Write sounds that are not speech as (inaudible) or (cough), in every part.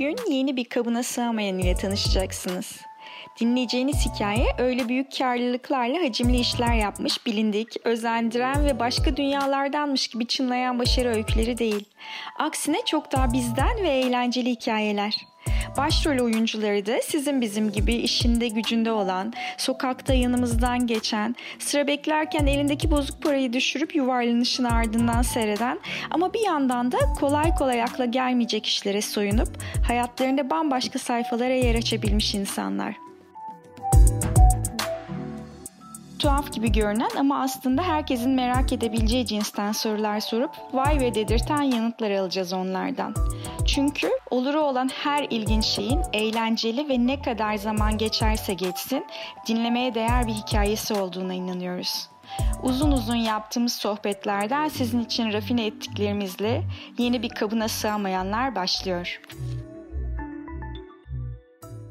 Bugün yeni bir kabına sığamayan ile tanışacaksınız. Dinleyeceğiniz hikaye öyle büyük karlılıklarla hacimli işler yapmış, bilindik, özendiren ve başka dünyalardanmış gibi çınlayan başarı öyküleri değil. Aksine çok daha bizden ve eğlenceli hikayeler. Başrol oyuncuları da sizin bizim gibi işinde gücünde olan, sokakta yanımızdan geçen, sıra beklerken elindeki bozuk parayı düşürüp yuvarlanışın ardından seyreden ama bir yandan da kolay kolay akla gelmeyecek işlere soyunup hayatlarında bambaşka sayfalara yer açabilmiş insanlar. tuhaf gibi görünen ama aslında herkesin merak edebileceği cinsten sorular sorup vay ve dedirten yanıtlar alacağız onlardan. Çünkü oluru olan her ilginç şeyin eğlenceli ve ne kadar zaman geçerse geçsin dinlemeye değer bir hikayesi olduğuna inanıyoruz. Uzun uzun yaptığımız sohbetlerden sizin için rafine ettiklerimizle yeni bir kabına sığamayanlar başlıyor.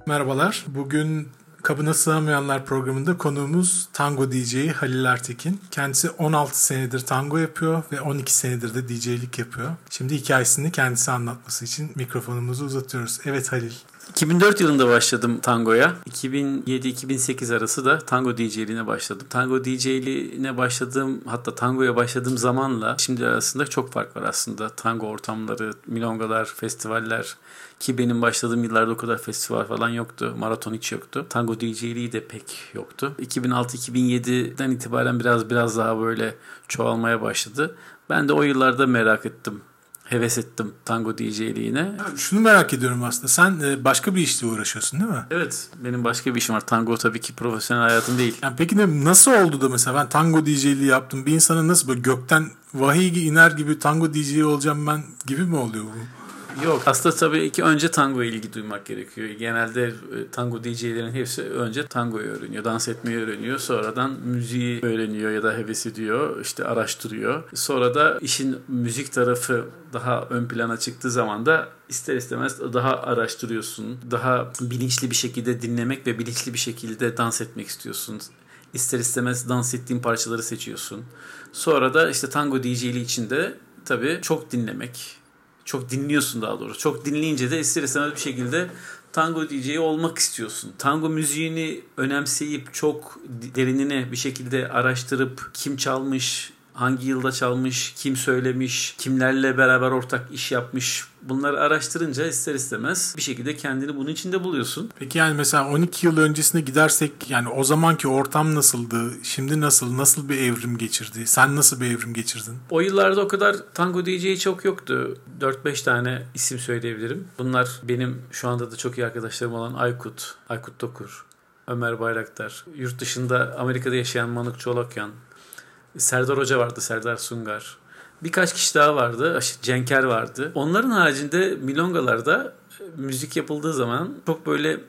Merhabalar. Bugün Kabına Sığamayanlar programında konuğumuz tango DJ'i Halil Ertekin. Kendisi 16 senedir tango yapıyor ve 12 senedir de DJ'lik yapıyor. Şimdi hikayesini kendisi anlatması için mikrofonumuzu uzatıyoruz. Evet Halil. 2004 yılında başladım tangoya. 2007-2008 arası da tango DJ'liğine başladım. Tango DJ'liğine başladığım hatta tangoya başladığım zamanla şimdi arasında çok fark var aslında. Tango ortamları, milongalar, festivaller ki benim başladığım yıllarda o kadar festival falan yoktu. Maraton hiç yoktu. Tango DJ'liği de pek yoktu. 2006-2007'den itibaren biraz biraz daha böyle çoğalmaya başladı. Ben de o yıllarda merak ettim heves ettim tango DJ'liğine. Şunu merak ediyorum aslında. Sen e, başka bir işle uğraşıyorsun değil mi? Evet. Benim başka bir işim var. Tango tabii ki profesyonel hayatım değil. Yani peki ne nasıl oldu da mesela ben tango DJ'liği yaptım. Bir insana nasıl böyle gökten vahiy iner gibi tango DJ olacağım ben gibi mi oluyor bu? Yok aslında tabii ki önce tango ilgi duymak gerekiyor. Genelde e, tango DJ'lerin hepsi önce tangoyu öğreniyor, dans etmeyi öğreniyor. Sonradan müziği öğreniyor ya da heves ediyor, işte araştırıyor. Sonra da işin müzik tarafı daha ön plana çıktığı zaman da ister istemez daha araştırıyorsun. Daha bilinçli bir şekilde dinlemek ve bilinçli bir şekilde dans etmek istiyorsun. İster istemez dans ettiğin parçaları seçiyorsun. Sonra da işte tango DJ'liği içinde tabii çok dinlemek, çok dinliyorsun daha doğrusu. Çok dinleyince de ister istemez bir şekilde tango DJ'i olmak istiyorsun. Tango müziğini önemseyip çok derinine bir şekilde araştırıp kim çalmış, hangi yılda çalmış, kim söylemiş, kimlerle beraber ortak iş yapmış bunları araştırınca ister istemez bir şekilde kendini bunun içinde buluyorsun. Peki yani mesela 12 yıl öncesine gidersek yani o zamanki ortam nasıldı? Şimdi nasıl? Nasıl bir evrim geçirdi? Sen nasıl bir evrim geçirdin? O yıllarda o kadar tango DJ'i çok yoktu. 4-5 tane isim söyleyebilirim. Bunlar benim şu anda da çok iyi arkadaşlarım olan Aykut, Aykut Dokur, Ömer Bayraktar, yurt dışında Amerika'da yaşayan Manuk Çolakyan, Serdar Hoca vardı, Serdar Sungar. Birkaç kişi daha vardı. Cenker vardı. Onların haricinde milongalarda e, müzik yapıldığı zaman çok böyle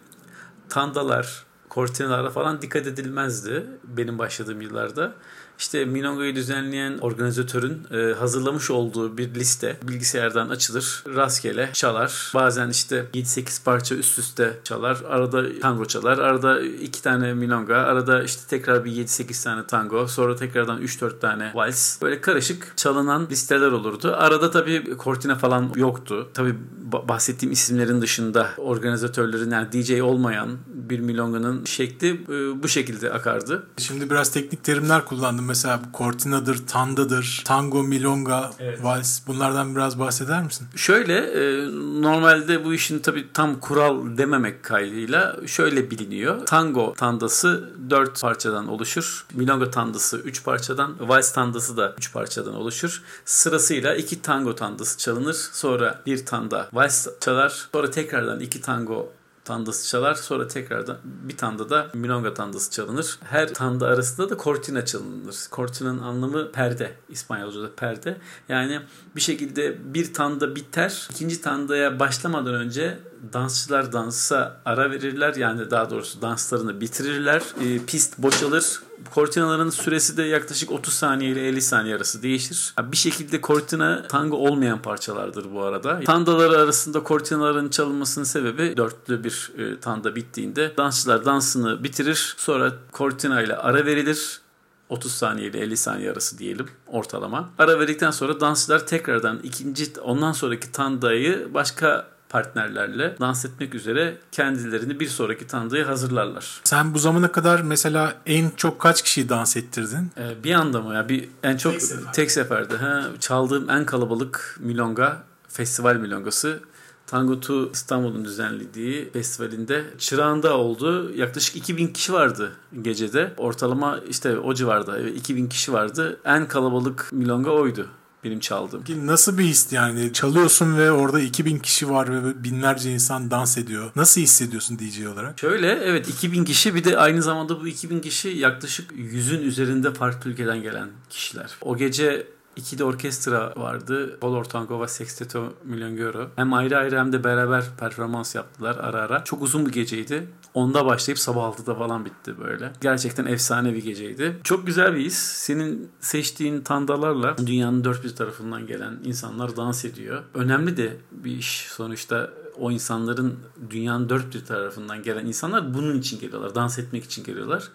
tandalar, kortinalara falan dikkat edilmezdi benim başladığım yıllarda işte Minongo'yu düzenleyen organizatörün e, hazırlamış olduğu bir liste bilgisayardan açılır. Rastgele çalar. Bazen işte 7-8 parça üst üste çalar. Arada tango çalar. Arada 2 tane Minonga. Arada işte tekrar bir 7-8 tane tango. Sonra tekrardan 3-4 tane vals. Böyle karışık çalınan listeler olurdu. Arada tabii kortina falan yoktu. Tabii bahsettiğim isimlerin dışında organizatörlerin yani DJ olmayan bir milonganın şekli e, bu şekilde akardı. Şimdi biraz teknik terimler kullandım mesela Cortina'dır, Tanda'dır, Tango, Milonga, evet. Vals bunlardan biraz bahseder misin? Şöyle e, normalde bu işin tabii tam kural dememek kaydıyla şöyle biliniyor. Tango tandası 4 parçadan oluşur. Milonga tandası 3 parçadan, Vals tandası da 3 parçadan oluşur. Sırasıyla 2 tango tandası çalınır. Sonra bir tanda vals çalar. Sonra tekrardan 2 tango tandası çalar. Sonra tekrardan bir tanda da milonga tandası çalınır. Her tanda arasında da cortina çalınır. Cortina'nın anlamı perde. İspanyolca'da perde. Yani bir şekilde bir tanda biter. ikinci tandaya başlamadan önce dansçılar dansa ara verirler. Yani daha doğrusu danslarını bitirirler. E, pist boşalır. Kortinaların süresi de yaklaşık 30 saniye ile 50 saniye arası değişir. Bir şekilde kortina tango olmayan parçalardır bu arada. Tandaları arasında kortinaların çalınmasının sebebi dörtlü bir e, tanda bittiğinde dansçılar dansını bitirir. Sonra kortina ile ara verilir. 30 saniye ile 50 saniye arası diyelim ortalama. Ara verdikten sonra dansçılar tekrardan ikinci ondan sonraki tandayı başka partnerlerle dans etmek üzere kendilerini bir sonraki tandıya hazırlarlar. Sen bu zamana kadar mesela en çok kaç kişiyi dans ettirdin? Ee, bir anda mı ya? Bir en çok Tek sefer. tek seferde. Ha, çaldığım en kalabalık milonga festival milongası. Tango to İstanbul'un düzenlediği festivalinde Çırağan'da oldu. Yaklaşık 2000 kişi vardı gecede. Ortalama işte o civarda evet, 2000 kişi vardı. En kalabalık milonga oydu benim çaldığım. Nasıl bir his yani? Çalıyorsun ve orada 2000 kişi var ve binlerce insan dans ediyor. Nasıl hissediyorsun DJ olarak? Şöyle evet 2000 kişi bir de aynı zamanda bu 2000 kişi yaklaşık 100'ün üzerinde farklı ülkeden gelen kişiler. O gece iki de orkestra vardı. Color Tango ve Sexteto Milongero. Hem ayrı ayrı hem de beraber performans yaptılar ara ara. Çok uzun bir geceydi. Onda başlayıp sabah 6'da falan bitti böyle. Gerçekten efsane bir geceydi. Çok güzel bir his. Senin seçtiğin tandalarla dünyanın dört bir tarafından gelen insanlar dans ediyor. Önemli de bir iş sonuçta o insanların dünyanın dört bir tarafından gelen insanlar bunun için geliyorlar. Dans etmek için geliyorlar.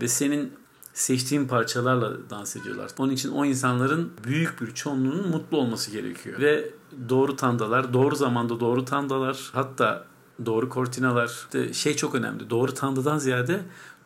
Ve senin seçtiğin parçalarla dans ediyorlar. Onun için o insanların büyük bir çoğunluğunun mutlu olması gerekiyor. Ve doğru tandalar, doğru zamanda doğru tandalar, hatta doğru kortinalar. İşte şey çok önemli. Doğru tandadan ziyade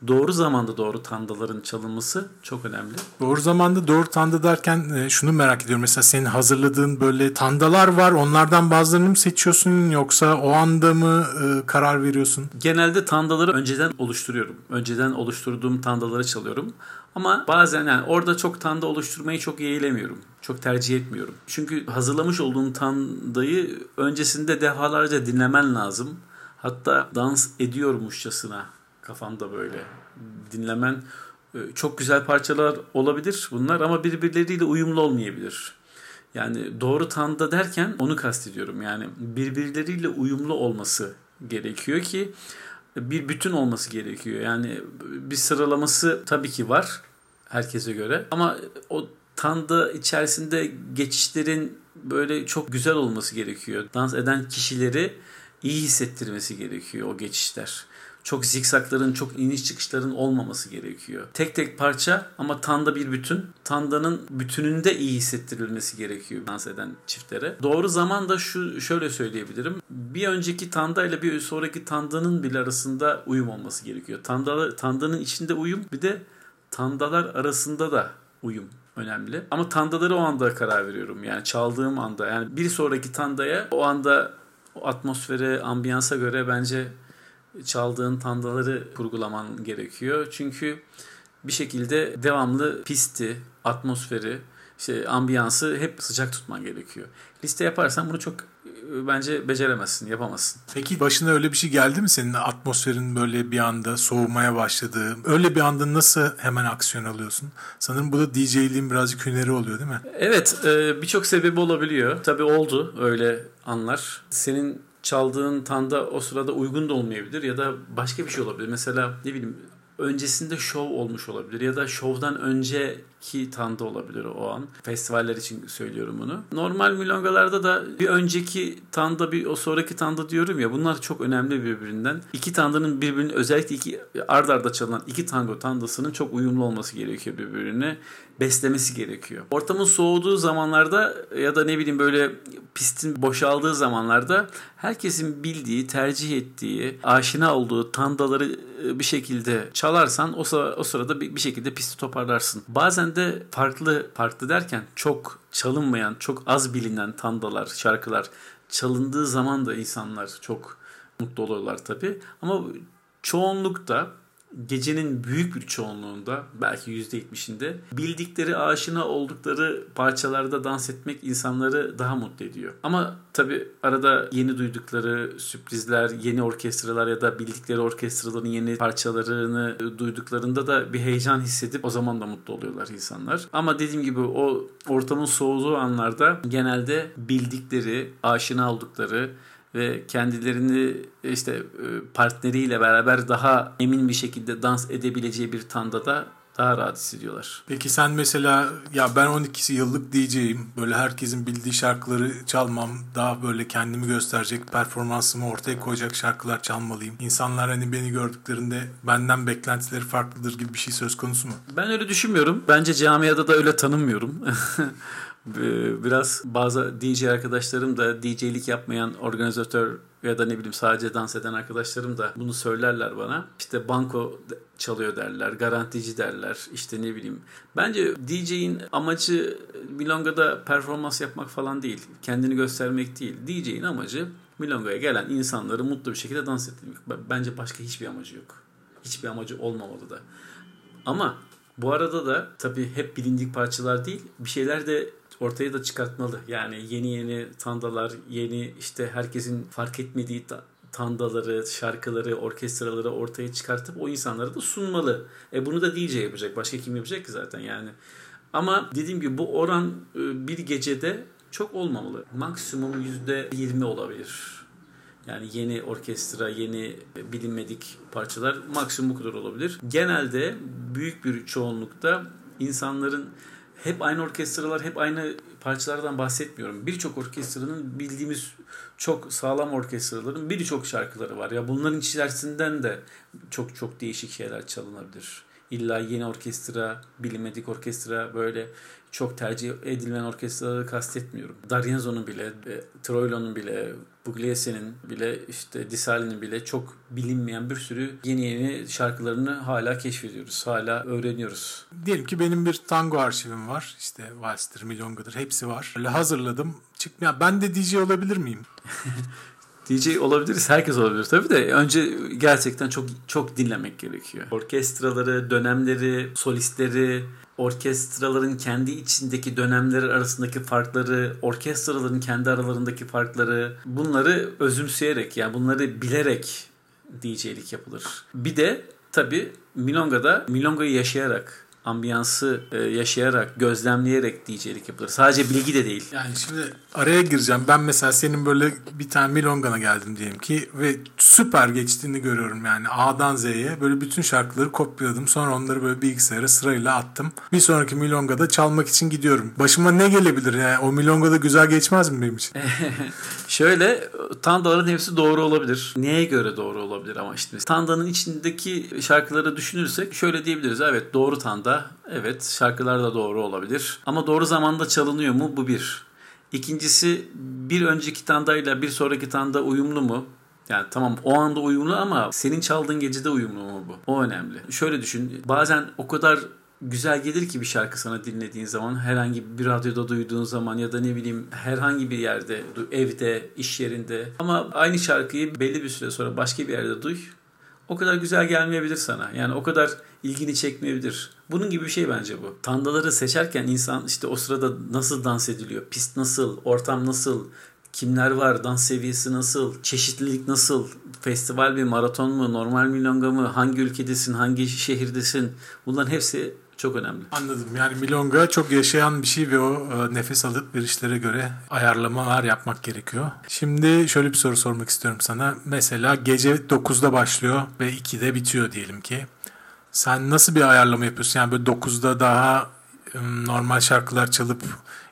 doğru zamanda doğru tandaların çalınması çok önemli. Doğru zamanda doğru tanda derken e, şunu merak ediyorum. Mesela senin hazırladığın böyle tandalar var. Onlardan bazılarını mı seçiyorsun yoksa o anda mı e, karar veriyorsun? Genelde tandaları önceden oluşturuyorum. Önceden oluşturduğum tandaları çalıyorum. Ama bazen yani orada çok tanda oluşturmayı çok yeğlemiyorum. Çok tercih etmiyorum. Çünkü hazırlamış olduğum tandayı öncesinde defalarca dinlemen lazım. Hatta dans ediyormuşçasına kafanda böyle dinlemen e, çok güzel parçalar olabilir bunlar ama birbirleriyle uyumlu olmayabilir. Yani doğru tanda derken onu kastediyorum. Yani birbirleriyle uyumlu olması gerekiyor ki bir bütün olması gerekiyor. Yani bir sıralaması tabii ki var herkese göre ama o tanda içerisinde geçişlerin böyle çok güzel olması gerekiyor. Dans eden kişileri iyi hissettirmesi gerekiyor o geçişler. Çok zikzakların, çok iniş çıkışların olmaması gerekiyor. Tek tek parça ama tanda bir bütün. Tandanın bütününde iyi hissettirilmesi gerekiyor dans eden çiftlere. Doğru zaman da şu şöyle söyleyebilirim. Bir önceki tanda ile bir sonraki tandanın bile arasında uyum olması gerekiyor. Tanda, tandanın içinde uyum bir de tandalar arasında da uyum önemli. Ama tandaları o anda karar veriyorum. Yani çaldığım anda. Yani bir sonraki tandaya o anda o atmosfere, ambiyansa göre bence çaldığın tandaları kurgulaman gerekiyor. Çünkü bir şekilde devamlı pisti, atmosferi, işte ambiyansı hep sıcak tutman gerekiyor. Liste yaparsan bunu çok e, bence beceremezsin, yapamazsın. Peki başına öyle bir şey geldi mi senin atmosferin böyle bir anda soğumaya başladığı? Öyle bir anda nasıl hemen aksiyon alıyorsun? Sanırım bu da DJ'liğin birazcık hüneri oluyor değil mi? Evet, e, birçok sebebi olabiliyor. Tabii oldu öyle anlar. Senin çaldığın tanda o sırada uygun da olmayabilir ya da başka bir şey olabilir. Mesela ne bileyim öncesinde şov olmuş olabilir ya da şovdan önceki tanda olabilir o an. Festivaller için söylüyorum bunu. Normal milongalarda da bir önceki tanda bir o sonraki tanda diyorum ya bunlar çok önemli birbirinden. İki tandanın birbirinin özellikle iki ard arda çalınan iki tango tandasının çok uyumlu olması gerekiyor birbirine. Beslemesi gerekiyor. Ortamın soğuduğu zamanlarda ya da ne bileyim böyle pistin boşaldığı zamanlarda herkesin bildiği, tercih ettiği, aşina olduğu tandaları bir şekilde çalarsan o, sıra, o sırada bir, bir şekilde pisti toparlarsın. Bazen de farklı farklı derken çok çalınmayan, çok az bilinen tandalar, şarkılar çalındığı zaman da insanlar çok mutlu oluyorlar tabii. Ama çoğunlukta gecenin büyük bir çoğunluğunda belki %70'inde bildikleri, aşina oldukları parçalarda dans etmek insanları daha mutlu ediyor. Ama tabi arada yeni duydukları sürprizler, yeni orkestralar ya da bildikleri orkestraların yeni parçalarını duyduklarında da bir heyecan hissedip o zaman da mutlu oluyorlar insanlar. Ama dediğim gibi o ortamın soğuduğu anlarda genelde bildikleri, aşina oldukları ve kendilerini işte partneriyle beraber daha emin bir şekilde dans edebileceği bir tandada daha rahat hissediyorlar. Peki sen mesela ya ben 12 yıllık DJ'yim. Böyle herkesin bildiği şarkıları çalmam. Daha böyle kendimi gösterecek, performansımı ortaya koyacak şarkılar çalmalıyım. İnsanlar hani beni gördüklerinde benden beklentileri farklıdır gibi bir şey söz konusu mu? Ben öyle düşünmüyorum. Bence camiada da öyle tanınmıyorum. (laughs) Biraz bazı DJ arkadaşlarım da DJ'lik yapmayan organizatör ya da ne bileyim sadece dans eden arkadaşlarım da bunu söylerler bana. İşte banko çalıyor derler, garantici derler, işte ne bileyim. Bence DJ'in amacı Milonga'da performans yapmak falan değil. Kendini göstermek değil. DJ'in amacı Milonga'ya gelen insanları mutlu bir şekilde dans ettirmek. Bence başka hiçbir amacı yok. Hiçbir amacı olmamalı da. Ama bu arada da tabii hep bilindik parçalar değil, bir şeyler de ortaya da çıkartmalı. Yani yeni yeni tandalar, yeni işte herkesin fark etmediği tandaları, şarkıları, orkestraları ortaya çıkartıp o insanlara da sunmalı. E bunu da DJ yapacak. Başka kim yapacak ki zaten yani. Ama dediğim gibi bu oran e, bir gecede çok olmamalı. Maksimum %20 olabilir. Yani yeni orkestra, yeni bilinmedik parçalar maksimum bu kadar olabilir. Genelde büyük bir çoğunlukta insanların hep aynı orkestralar, hep aynı parçalardan bahsetmiyorum. Birçok orkestranın bildiğimiz çok sağlam orkestraların birçok şarkıları var. Ya bunların içerisinden de çok çok değişik şeyler çalınabilir. İlla yeni orkestra, bilinmedik orkestra böyle çok tercih edilen orkestraları kastetmiyorum. D'Arienzo'nun bile, e, Troilo'nun bile, Pugliesi'nin bile, işte Disali'nin bile çok bilinmeyen bir sürü yeni yeni şarkılarını hala keşfediyoruz. Hala öğreniyoruz. Diyelim ki benim bir tango arşivim var. İşte valstir, milongadır hepsi var. Öyle hazırladım. Çıkmıyor. Ben de DJ olabilir miyim? (laughs) DJ olabiliriz. Herkes olabilir tabii de önce gerçekten çok çok dinlemek gerekiyor. Orkestraları, dönemleri, solistleri, orkestraların kendi içindeki dönemleri arasındaki farkları, orkestraların kendi aralarındaki farkları bunları özümseyerek yani bunları bilerek DJ'lik yapılır. Bir de tabii Milonga'da Milonga'yı yaşayarak ambiyansı e, yaşayarak, gözlemleyerek DJ'lik yapılır. Sadece bilgi de değil. Yani şimdi araya gireceğim. Ben mesela senin böyle bir tane Milonga'na geldim diyelim ki ve süper geçtiğini görüyorum yani A'dan Z'ye. Böyle bütün şarkıları kopyaladım. Sonra onları böyle bilgisayara sırayla attım. Bir sonraki Milonga'da çalmak için gidiyorum. Başıma ne gelebilir yani? O Milonga'da güzel geçmez mi benim için? (laughs) Şöyle tandaların hepsi doğru olabilir. Neye göre doğru olabilir ama işte tandanın içindeki şarkıları düşünürsek şöyle diyebiliriz. Evet doğru tanda evet şarkılar da doğru olabilir. Ama doğru zamanda çalınıyor mu? Bu bir. İkincisi bir önceki tandayla bir sonraki tanda uyumlu mu? Yani tamam o anda uyumlu ama senin çaldığın gecede uyumlu mu bu? O önemli. Şöyle düşün. Bazen o kadar güzel gelir ki bir şarkı sana dinlediğin zaman herhangi bir radyoda duyduğun zaman ya da ne bileyim herhangi bir yerde evde iş yerinde ama aynı şarkıyı belli bir süre sonra başka bir yerde duy o kadar güzel gelmeyebilir sana. Yani o kadar ilgini çekmeyebilir. Bunun gibi bir şey bence bu. Tandaları seçerken insan işte o sırada nasıl dans ediliyor, pist nasıl, ortam nasıl, kimler var, dans seviyesi nasıl, çeşitlilik nasıl, festival bir maraton mu, normal milonga mı, hangi ülkedesin, hangi şehirdesin? Bunların hepsi çok önemli. Anladım. Yani milonga çok yaşayan bir şey ve o e, nefes alıp bir işlere göre ayarlamalar yapmak gerekiyor. Şimdi şöyle bir soru sormak istiyorum sana. Mesela gece 9'da başlıyor ve 2'de bitiyor diyelim ki. Sen nasıl bir ayarlama yapıyorsun? Yani böyle 9'da daha normal şarkılar çalıp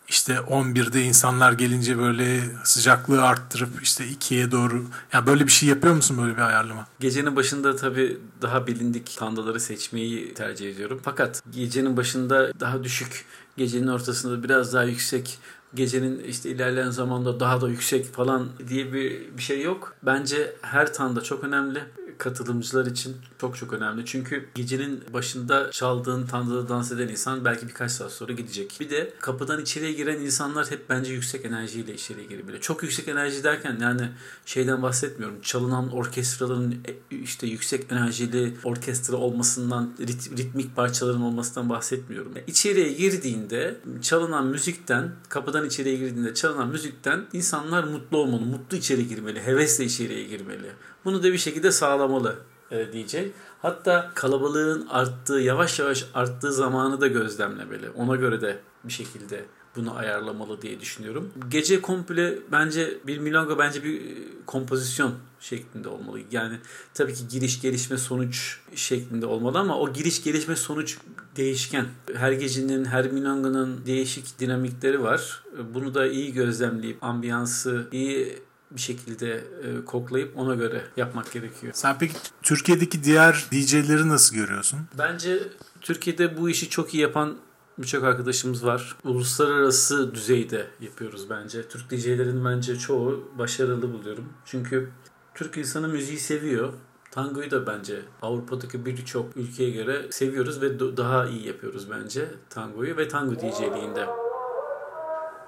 işte 11'de insanlar gelince böyle sıcaklığı arttırıp işte 2'ye doğru yani böyle bir şey yapıyor musun böyle bir ayarlama? Gecenin başında tabii daha bilindik tandaları seçmeyi tercih ediyorum. Fakat gecenin başında daha düşük, gecenin ortasında biraz daha yüksek gecenin işte ilerleyen zamanda daha da yüksek falan diye bir, bir şey yok. Bence her tanda çok önemli katılımcılar için çok çok önemli. Çünkü gecenin başında çaldığın tanrıda dans eden insan belki birkaç saat sonra gidecek. Bir de kapıdan içeriye giren insanlar hep bence yüksek enerjiyle içeriye girebilir. Çok yüksek enerji derken yani şeyden bahsetmiyorum. Çalınan orkestraların e, işte yüksek enerjili orkestra olmasından, rit- ritmik parçaların olmasından bahsetmiyorum. İçeriye girdiğinde çalınan müzikten, kapıdan içeriye girdiğinde çalınan müzikten insanlar mutlu olmalı, mutlu içeri girmeli, hevesle içeriye girmeli. Bunu da bir şekilde sağlamalı e, diyecek. Hatta kalabalığın arttığı, yavaş yavaş arttığı zamanı da gözlemlemeli. Ona göre de bir şekilde bunu ayarlamalı diye düşünüyorum. Gece komple bence bir milonga bence bir kompozisyon şeklinde olmalı. Yani tabii ki giriş gelişme sonuç şeklinde olmalı ama o giriş gelişme sonuç değişken. Her gecenin, her milonganın değişik dinamikleri var. Bunu da iyi gözlemleyip ambiyansı iyi bir şekilde e, koklayıp ona göre yapmak gerekiyor. Sen peki Türkiye'deki diğer DJ'leri nasıl görüyorsun? Bence Türkiye'de bu işi çok iyi yapan birçok arkadaşımız var. Uluslararası düzeyde yapıyoruz bence. Türk DJ'lerin bence çoğu başarılı buluyorum. Çünkü Türk insanı müziği seviyor. Tangoyu da bence Avrupa'daki birçok ülkeye göre seviyoruz ve daha iyi yapıyoruz bence tangoyu ve tango DJ'liğinde.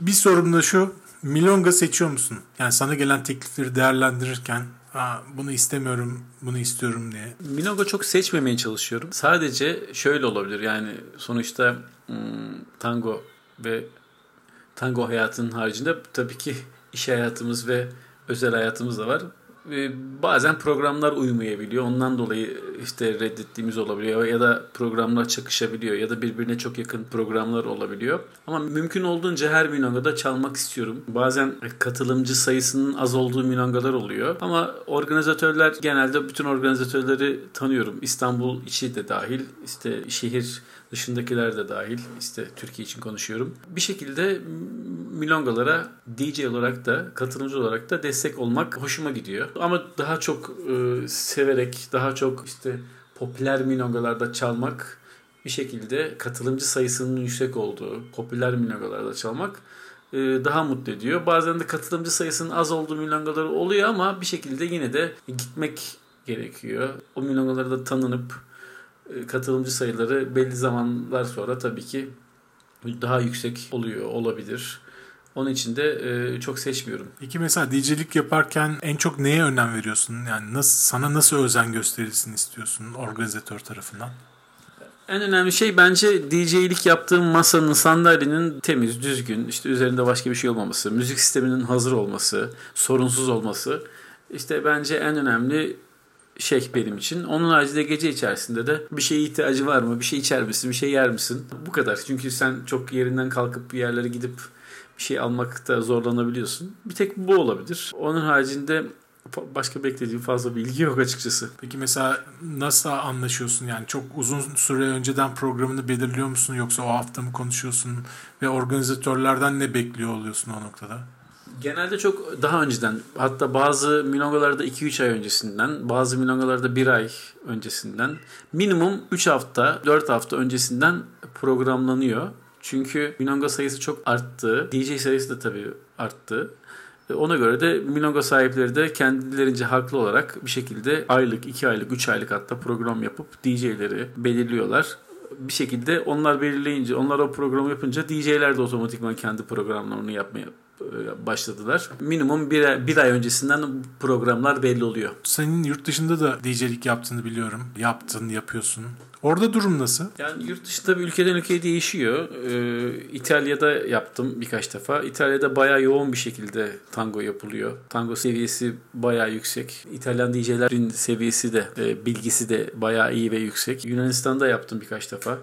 Bir sorum da şu. Milonga seçiyor musun? Yani sana gelen teklifleri değerlendirirken Bunu istemiyorum, bunu istiyorum diye. Milonga çok seçmemeye çalışıyorum. Sadece şöyle olabilir yani sonuçta hmm, tango ve tango hayatının haricinde tabii ki iş hayatımız ve özel hayatımız da var bazen programlar uymayabiliyor. Ondan dolayı işte reddettiğimiz olabiliyor ya da programlar çakışabiliyor ya da birbirine çok yakın programlar olabiliyor. Ama mümkün olduğunca her milongada çalmak istiyorum. Bazen katılımcı sayısının az olduğu milongalar oluyor. Ama organizatörler genelde bütün organizatörleri tanıyorum. İstanbul içi de dahil, işte şehir dışındakiler de dahil işte Türkiye için konuşuyorum. Bir şekilde milongalara DJ olarak da katılımcı olarak da destek olmak hoşuma gidiyor. Ama daha çok e, severek daha çok işte popüler milongalarda çalmak bir şekilde katılımcı sayısının yüksek olduğu popüler milongalarda çalmak e, daha mutlu ediyor. Bazen de katılımcı sayısının az olduğu milongalar oluyor ama bir şekilde yine de gitmek gerekiyor. O milongaları da tanınıp katılımcı sayıları belli zamanlar sonra tabii ki daha yüksek oluyor olabilir. Onun için de e, çok seçmiyorum. Peki mesela DJ'lik yaparken en çok neye önem veriyorsun? Yani nasıl sana nasıl özen gösterilsin istiyorsun organizatör tarafından? En önemli şey bence DJ'lik yaptığım masanın, sandalyenin temiz, düzgün, işte üzerinde başka bir şey olmaması, müzik sisteminin hazır olması, sorunsuz olması. İşte bence en önemli şey benim için. Onun haricinde gece içerisinde de bir şeye ihtiyacı var mı? Bir şey içer misin? Bir şey yer misin? Bu kadar. Çünkü sen çok yerinden kalkıp bir yerlere gidip bir şey almakta zorlanabiliyorsun. Bir tek bu olabilir. Onun haricinde başka beklediğim fazla bilgi yok açıkçası. Peki mesela nasıl anlaşıyorsun? Yani çok uzun süre önceden programını belirliyor musun yoksa o hafta mı konuşuyorsun ve organizatörlerden ne bekliyor oluyorsun o noktada? Genelde çok daha önceden hatta bazı milongalarda 2-3 ay öncesinden bazı milongalarda 1 ay öncesinden minimum 3 hafta 4 hafta öncesinden programlanıyor. Çünkü milonga sayısı çok arttı. DJ sayısı da tabii arttı. Ona göre de milonga sahipleri de kendilerince haklı olarak bir şekilde aylık, 2 aylık, 3 aylık hatta program yapıp DJ'leri belirliyorlar bir şekilde onlar belirleyince, onlar o programı yapınca DJ'ler de otomatikman kendi programlarını yapmaya e, başladılar. Minimum bir ay, bir ay öncesinden programlar belli oluyor. Senin yurt dışında da DJ'lik yaptığını biliyorum. Yaptın, yapıyorsun. Orada durum nasıl? Yani yurt dışında bir ülkeden ülkeye değişiyor. Ee, İtalya'da yaptım birkaç defa. İtalya'da bayağı yoğun bir şekilde tango yapılıyor. Tango seviyesi bayağı yüksek. İtalyan DJ'lerin seviyesi de, e, bilgisi de bayağı iyi ve yüksek. Yunanistan'da yaptım birkaç defa.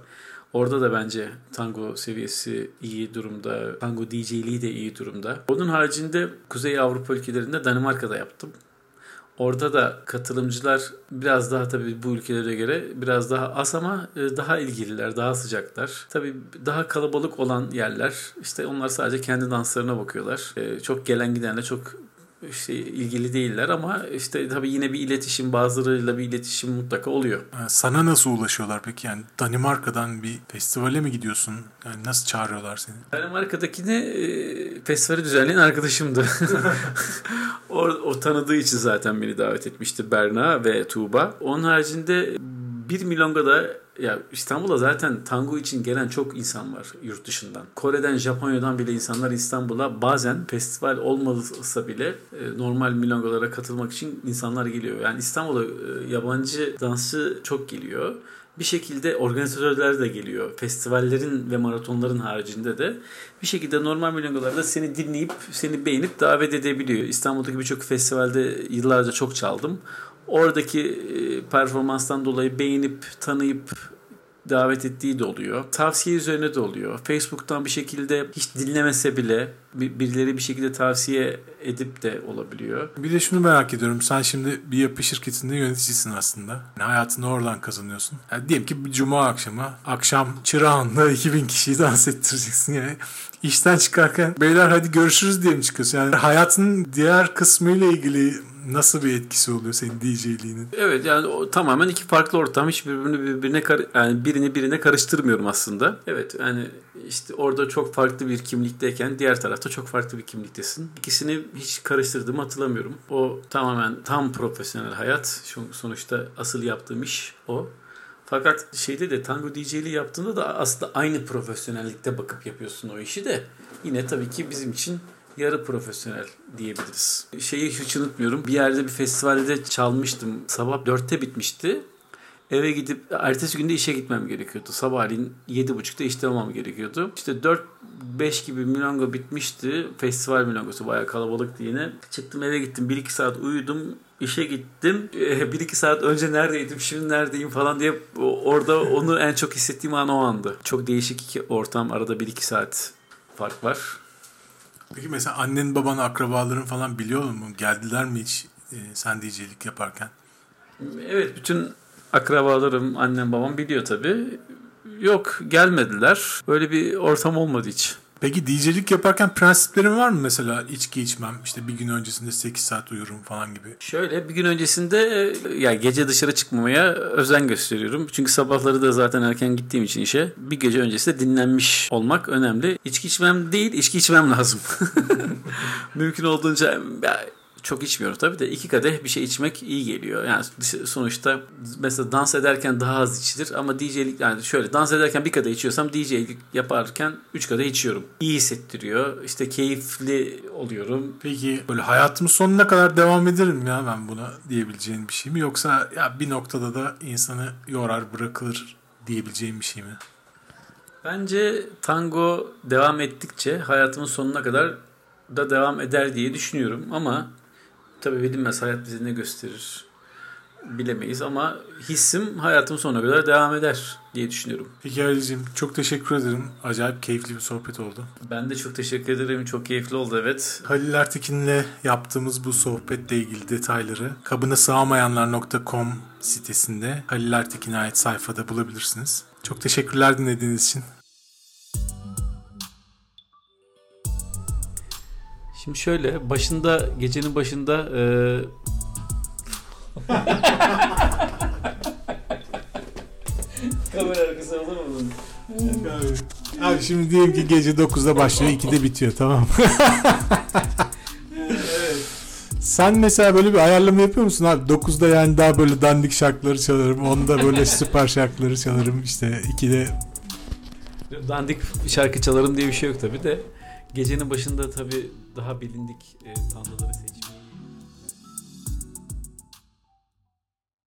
Orada da bence tango seviyesi iyi durumda. Tango DJ'liği de iyi durumda. Onun haricinde Kuzey Avrupa ülkelerinde Danimarka'da yaptım. Orada da katılımcılar biraz daha tabii bu ülkelere göre biraz daha az ama e, daha ilgililer, daha sıcaklar. Tabii daha kalabalık olan yerler işte onlar sadece kendi danslarına bakıyorlar. E, çok gelen gidenle çok işte ilgili değiller ama işte tabii yine bir iletişim bazılarıyla bir iletişim mutlaka oluyor. Sana nasıl ulaşıyorlar peki? Yani Danimarka'dan bir festivale mi gidiyorsun? Yani nasıl çağırıyorlar seni? Danimarka'dakini e, festivali düzenleyen arkadaşımdı. (laughs) o, o tanıdığı için zaten beni davet etmişti Berna ve Tuğba. Onun haricinde bir milongada ya İstanbul'a zaten tango için gelen çok insan var yurt dışından. Kore'den, Japonya'dan bile insanlar İstanbul'a bazen festival olmasa bile e, normal milongalara katılmak için insanlar geliyor. Yani İstanbul'a e, yabancı dansçı çok geliyor. Bir şekilde organizatörler de geliyor. Festivallerin ve maratonların haricinde de bir şekilde normal milongalarda seni dinleyip, seni beğenip davet edebiliyor. İstanbul'daki birçok festivalde yıllarca çok çaldım oradaki e, performanstan dolayı beğenip tanıyıp davet ettiği de oluyor. Tavsiye üzerine de oluyor. Facebook'tan bir şekilde hiç dinlemese bile birileri bir şekilde tavsiye edip de olabiliyor. Bir de şunu merak ediyorum. Sen şimdi bir yapı şirketinde yöneticisin aslında. Yani hayatını oradan kazanıyorsun. Yani diyelim ki bir cuma akşamı akşam Çırağan'da 2000 (laughs) kişiyi dans ettireceksin yani. İşten çıkarken beyler hadi görüşürüz diye mi çıkıyorsun? Yani hayatının diğer kısmıyla ilgili nasıl bir etkisi oluyor senin DJ'liğinin? Evet yani o, tamamen iki farklı ortam. Hiç birbirini birbirine yani birini birine karıştırmıyorum aslında. Evet yani işte orada çok farklı bir kimlikteyken diğer tarafta çok farklı bir kimliktesin. İkisini hiç karıştırdığımı hatırlamıyorum. O tamamen tam profesyonel hayat. Sonuçta asıl yaptığım iş o. Fakat şeyde de tango DJ'li yaptığında da aslında aynı profesyonellikte bakıp yapıyorsun o işi de. Yine tabii ki bizim için yarı profesyonel diyebiliriz. Şeyi hiç unutmuyorum. Bir yerde bir festivalde çalmıştım. Sabah dörtte bitmişti. Eve gidip ertesi günde işe gitmem gerekiyordu. Sabahleyin 7.30'da işte olmam gerekiyordu. İşte 4-5 gibi milonga bitmişti. Festival milongosu bayağı kalabalıktı yine. Çıktım eve gittim. 1-2 saat uyudum. İşe gittim. 1-2 ee, saat önce neredeydim şimdi neredeyim falan diye orada onu en çok hissettiğim an o andı. Çok değişik iki ortam. Arada 1-2 saat fark var. Peki mesela annen baban akrabaların falan biliyor mu? Geldiler mi hiç e, sen DJ'lik yaparken? Evet bütün akrabalarım annem babam biliyor tabii. Yok gelmediler. Böyle bir ortam olmadı hiç. Peki DJ'lik yaparken prensiplerin var mı mesela içki içmem işte bir gün öncesinde 8 saat uyurum falan gibi? Şöyle bir gün öncesinde yani gece dışarı çıkmamaya özen gösteriyorum. Çünkü sabahları da zaten erken gittiğim için işe bir gece öncesinde dinlenmiş olmak önemli. İçki içmem değil içki içmem lazım. (laughs) Mümkün olduğunca çok içmiyorum tabii de iki kadeh bir şey içmek iyi geliyor. Yani sonuçta mesela dans ederken daha az içilir ama DJ'lik yani şöyle dans ederken bir kadeh içiyorsam DJ'lik yaparken üç kadeh içiyorum. İyi hissettiriyor. İşte keyifli oluyorum. Peki böyle hayatımın sonuna kadar devam ederim ya ben buna diyebileceğin bir şey mi? Yoksa ya bir noktada da insanı yorar bırakılır diyebileceğim bir şey mi? Bence tango devam ettikçe hayatımın sonuna kadar da devam eder diye düşünüyorum ama Tabii bilinmez hayat bize ne gösterir bilemeyiz ama hissim hayatım sonuna kadar devam eder diye düşünüyorum. Peki Ali'cim çok teşekkür ederim. Acayip keyifli bir sohbet oldu. Ben de çok teşekkür ederim. Çok keyifli oldu evet. Halil Ertekin'le yaptığımız bu sohbetle ilgili detayları kabına sığamayanlar.com sitesinde Halil Ertekin'e ait sayfada bulabilirsiniz. Çok teşekkürler dinlediğiniz için. Şimdi şöyle başında gecenin başında e... (laughs) Kamera arkası olur mu? Abi şimdi diyelim ki gece 9'da başlıyor 2'de bitiyor tamam Sen mesela böyle bir ayarlama yapıyor musun abi? 9'da yani daha böyle dandik şarkıları çalarım. 10'da böyle süper şarkıları çalarım. İşte 2'de dandik şarkı çalarım diye bir şey yok tabi de. Gecenin başında tabii daha bilindik e,